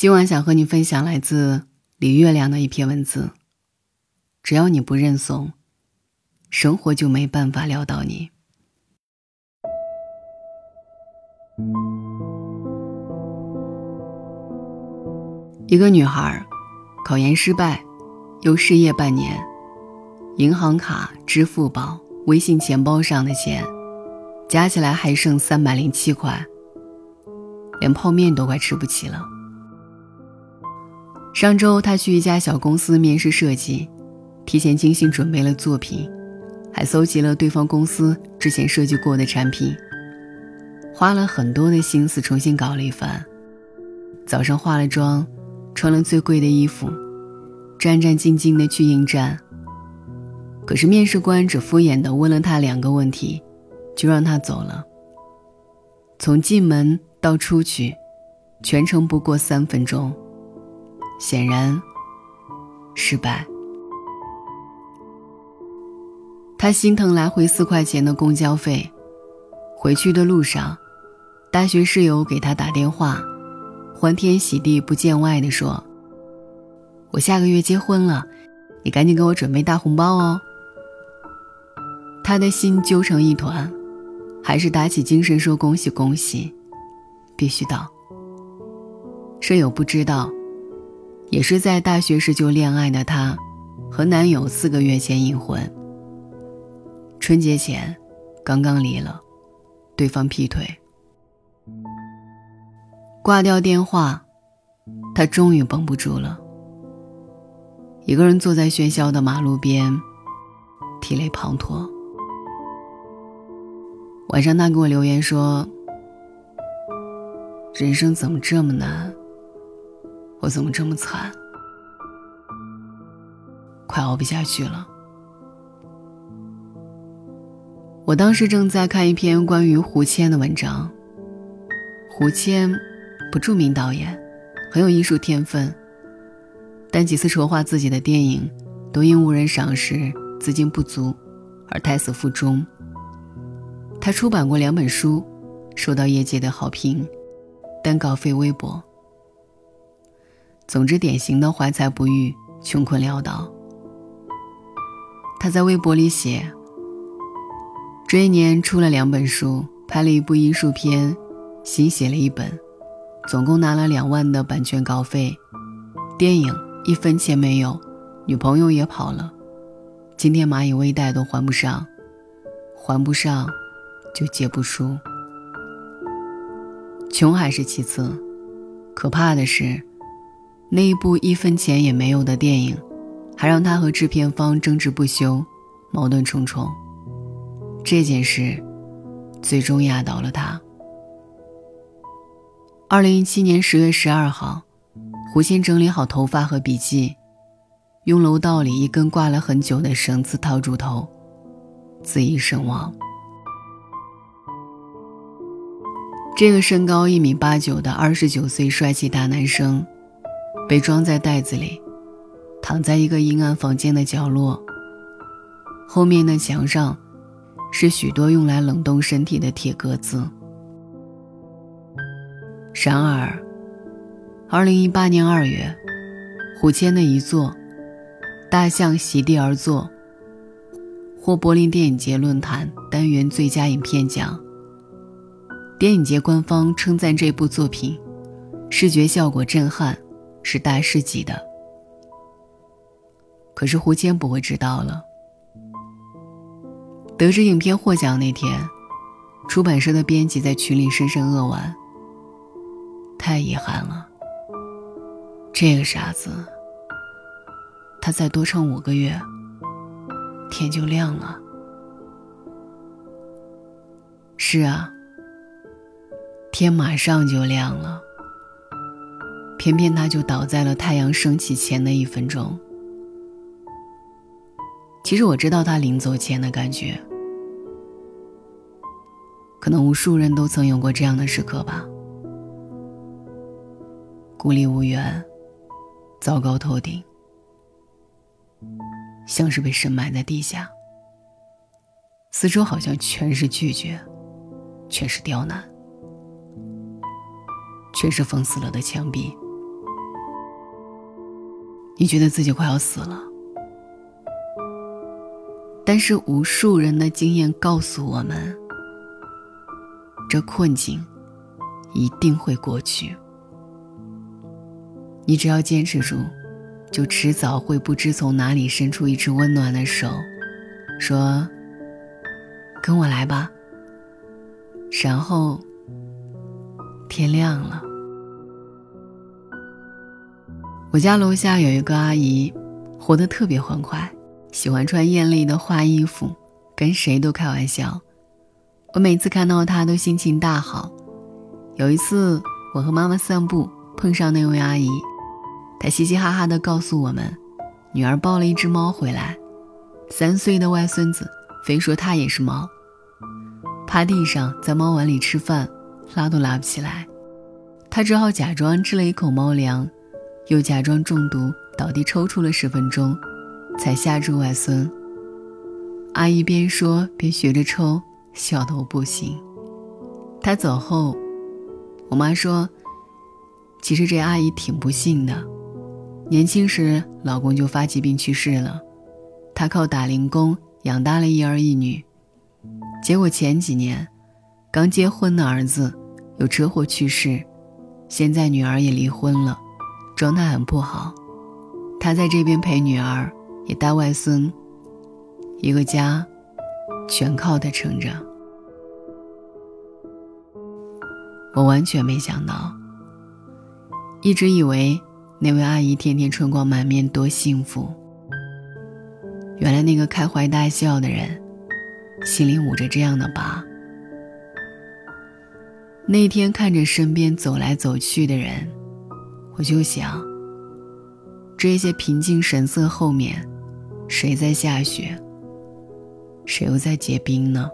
今晚想和你分享来自李月亮的一篇文字。只要你不认怂，生活就没办法撂倒你。一个女孩，考研失败，又失业半年，银行卡、支付宝、微信钱包上的钱，加起来还剩三百零七块，连泡面都快吃不起了。上周，他去一家小公司面试设计，提前精心准备了作品，还搜集了对方公司之前设计过的产品，花了很多的心思重新搞了一番。早上化了妆，穿了最贵的衣服，战战兢兢的去应战。可是面试官只敷衍的问了他两个问题，就让他走了。从进门到出去，全程不过三分钟。显然，失败。他心疼来回四块钱的公交费，回去的路上，大学室友给他打电话，欢天喜地不见外的说：“我下个月结婚了，你赶紧给我准备大红包哦。”他的心揪成一团，还是打起精神说：“恭喜恭喜，必须到。”舍友不知道。也是在大学时就恋爱的她，和男友四个月前隐婚。春节前，刚刚离了，对方劈腿。挂掉电话，她终于绷不住了，一个人坐在喧嚣的马路边，涕泪滂沱。晚上，她给我留言说：“人生怎么这么难？”我怎么这么惨？快熬不下去了。我当时正在看一篇关于胡谦的文章。胡谦，不著名导演，很有艺术天分，但几次筹划自己的电影，都因无人赏识、资金不足而胎死腹中。他出版过两本书，受到业界的好评，但稿费微薄。总之，典型的怀才不遇、穷困潦倒。他在微博里写：这一年出了两本书，拍了一部艺术片，新写了一本，总共拿了两万的版权稿费。电影一分钱没有，女朋友也跑了，今天蚂蚁微贷都还不上，还不上就借不出。穷还是其次，可怕的是。那一部一分钱也没有的电影，还让他和制片方争执不休，矛盾重重。这件事，最终压倒了他。二零一七年十月十二号，胡鑫整理好头发和笔记，用楼道里一根挂了很久的绳子套住头，自缢身亡。这个身高一米八九的二十九岁帅气大男生。被装在袋子里，躺在一个阴暗房间的角落。后面的墙上，是许多用来冷冻身体的铁格子。然而，二零一八年二月，胡谦的遗作《大象席地而坐》获柏林电影节论坛单元最佳影片奖。电影节官方称赞这部作品，视觉效果震撼。是大师级的，可是胡谦不会知道了。得知影片获奖那天，出版社的编辑在群里深深扼腕：“太遗憾了，这个傻子，他再多撑五个月，天就亮了。”是啊，天马上就亮了。偏偏他就倒在了太阳升起前的一分钟。其实我知道他临走前的感觉，可能无数人都曾有过这样的时刻吧。孤立无援，糟糕透顶，像是被深埋在地下，四周好像全是拒绝，全是刁难，全是封死了的墙壁。你觉得自己快要死了。但是无数人的经验告诉我们，这困境一定会过去。你只要坚持住，就迟早会不知从哪里伸出一只温暖的手，说：“跟我来吧。”然后天亮了。我家楼下有一个阿姨，活得特别欢快。喜欢穿艳丽的花衣服，跟谁都开玩笑。我每次看到她都心情大好。有一次，我和妈妈散步，碰上那位阿姨，她嘻嘻哈哈地告诉我们，女儿抱了一只猫回来，三岁的外孙子非说他也是猫，趴地上在猫碗里吃饭，拉都拉不起来，她只好假装吃了一口猫粮，又假装中毒倒地抽搐了十分钟。才吓住外孙。阿姨边说边学着抽，笑得我不行。她走后，我妈说：“其实这阿姨挺不幸的，年轻时老公就发疾病去世了，她靠打零工养大了一儿一女。结果前几年，刚结婚的儿子有车祸去世，现在女儿也离婚了，状态很不好。他在这边陪女儿。”也带外孙，一个家全靠他撑着。我完全没想到，一直以为那位阿姨天天春光满面多幸福，原来那个开怀大笑的人，心里捂着这样的疤。那天看着身边走来走去的人，我就想，这些平静神色后面。谁在下雪？谁又在结冰呢？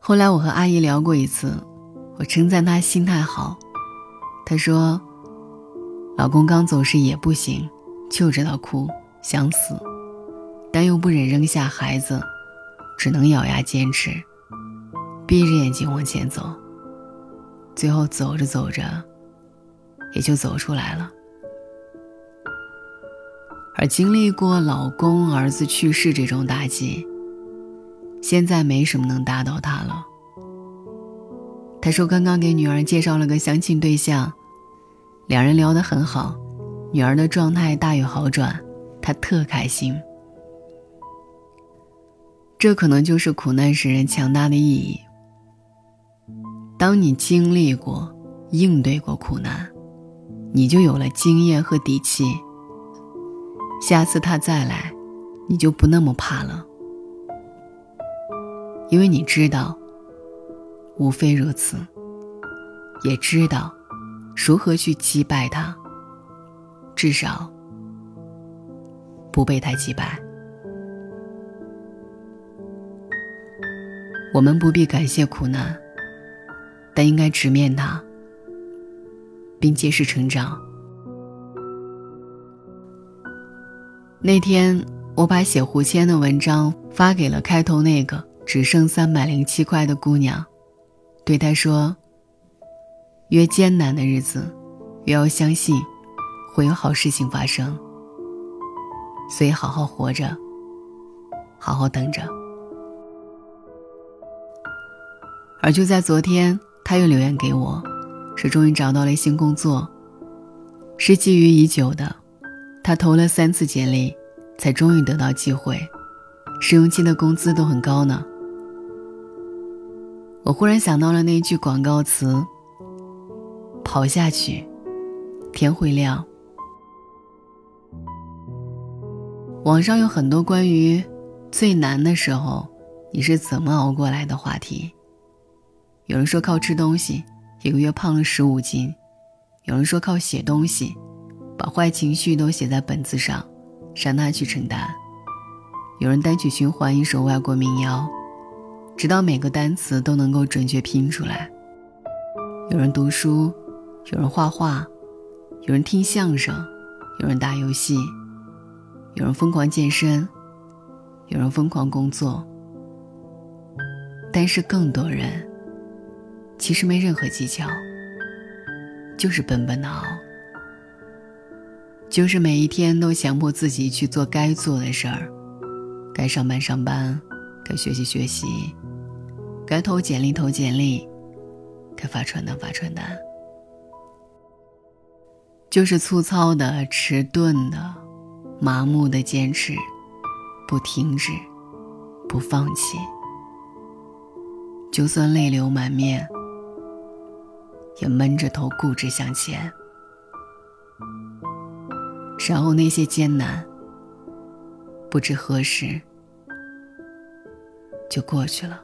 后来我和阿姨聊过一次，我称赞她心态好。她说：“老公刚走时也不行，就知道哭，想死，但又不忍扔下孩子，只能咬牙坚持，闭着眼睛往前走。最后走着走着，也就走出来了。”而经历过老公、儿子去世这种打击，现在没什么能打倒他了。他说刚刚给女儿介绍了个相亲对象，两人聊得很好，女儿的状态大有好转，他特开心。这可能就是苦难使人强大的意义。当你经历过、应对过苦难，你就有了经验和底气。下次他再来，你就不那么怕了，因为你知道，无非如此，也知道如何去击败他，至少不被他击败。我们不必感谢苦难，但应该直面它，并揭示成长。那天，我把写胡谦的文章发给了开头那个只剩三百零七块的姑娘，对她说：“越艰难的日子，越要相信会有好事情发生。所以好好活着，好好等着。”而就在昨天，他又留言给我，说终于找到了新工作，是觊觎已久的。他投了三次简历，才终于得到机会。试用期的工资都很高呢。我忽然想到了那一句广告词：“跑下去，天会亮。”网上有很多关于最难的时候你是怎么熬过来的话题。有人说靠吃东西，一个月胖了十五斤；有人说靠写东西。把坏情绪都写在本子上，让他去承担。有人单曲循环一首外国民谣，直到每个单词都能够准确拼出来。有人读书，有人画画，有人听相声，有人打游戏，有人疯狂健身，有人疯狂工作。但是更多人，其实没任何技巧，就是笨笨的熬。就是每一天都强迫自己去做该做的事儿，该上班上班，该学习学习，该投简历投简历，该发传单发传单，就是粗糙的、迟钝的、麻木的坚持，不停止，不放弃，就算泪流满面，也闷着头固执向前。然后那些艰难，不知何时就过去了。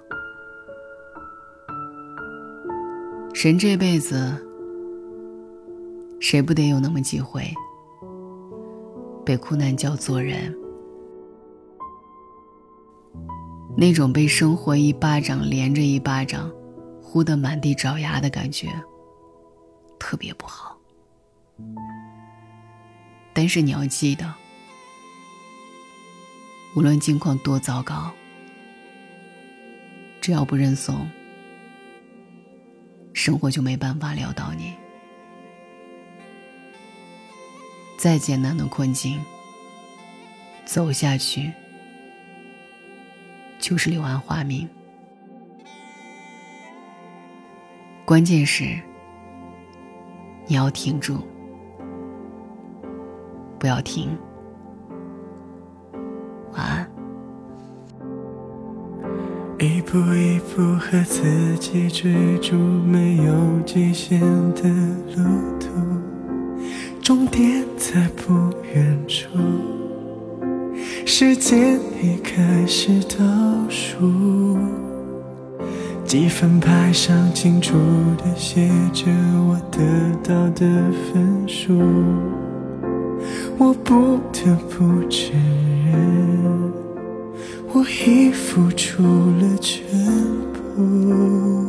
人这辈子，谁不得有那么几回被苦难教做人？那种被生活一巴掌连着一巴掌，呼得满地找牙的感觉，特别不好。但是你要记得，无论境况多糟糕，只要不认怂，生活就没办法撂倒你。再艰难的困境，走下去就是柳暗花明。关键是你要挺住。不要停，晚安。一步一步和自己追逐没有极限的路途，终点在不远处，时间已开始倒数，积分牌上清楚的写着我得到的分数。我不得不承认，我已付出了全部。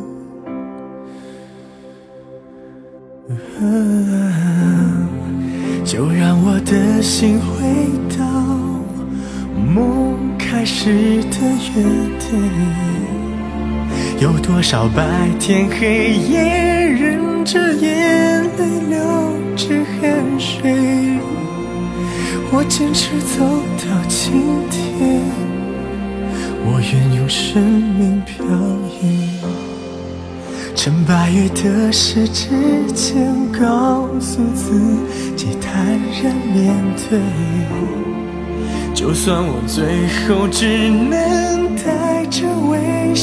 就让我的心回到梦开始的原点，有多少白天黑夜，忍着眼泪，流着汗水。我坚持走到今天，我愿用生命表演。趁白玉的时之前，告诉自己坦然面对。就算我最后只能带着微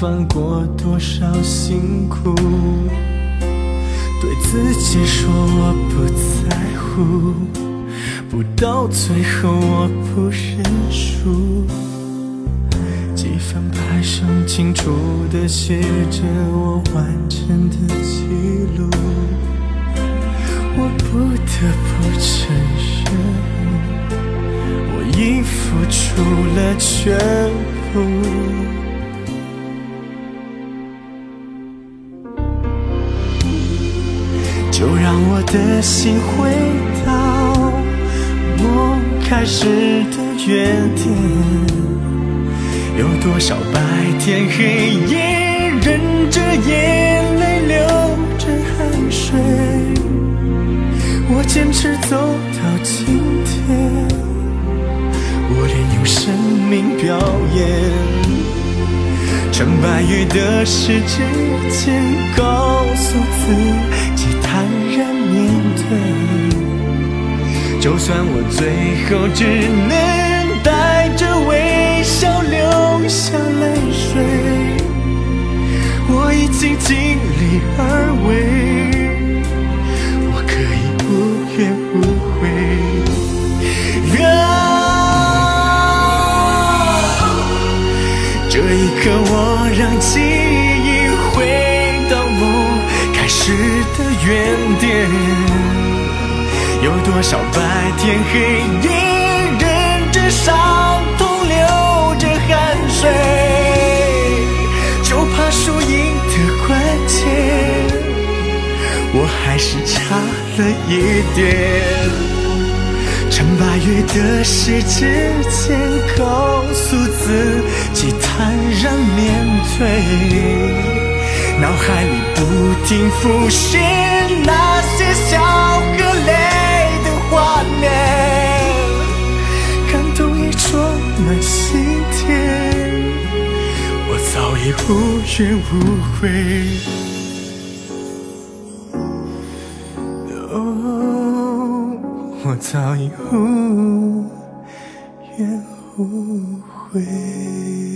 放过多少辛苦，对自己说我不在乎，不到最后我不认输。几分牌上清楚地写着我完成的记录，我不得不承认，我已付出了全部。就让我的心回到梦开始的原点。有多少白天黑夜，忍着眼泪，流着汗水，我坚持走到今天，我愿用生命表演。趁白玉的时之间，告诉自己就算我最后只能带着微笑流。下泪水，我已经尽力而为，我可以无怨无悔。这一刻，我让记忆回到梦开始的原点，有多少白天黑夜忍着伤痛流着汗水？就怕输赢的关键，我还是差了一点。成败与得失之间，告诉自己坦然面对，脑海里不停浮现那些笑。无怨无悔。哦我早已无怨无悔。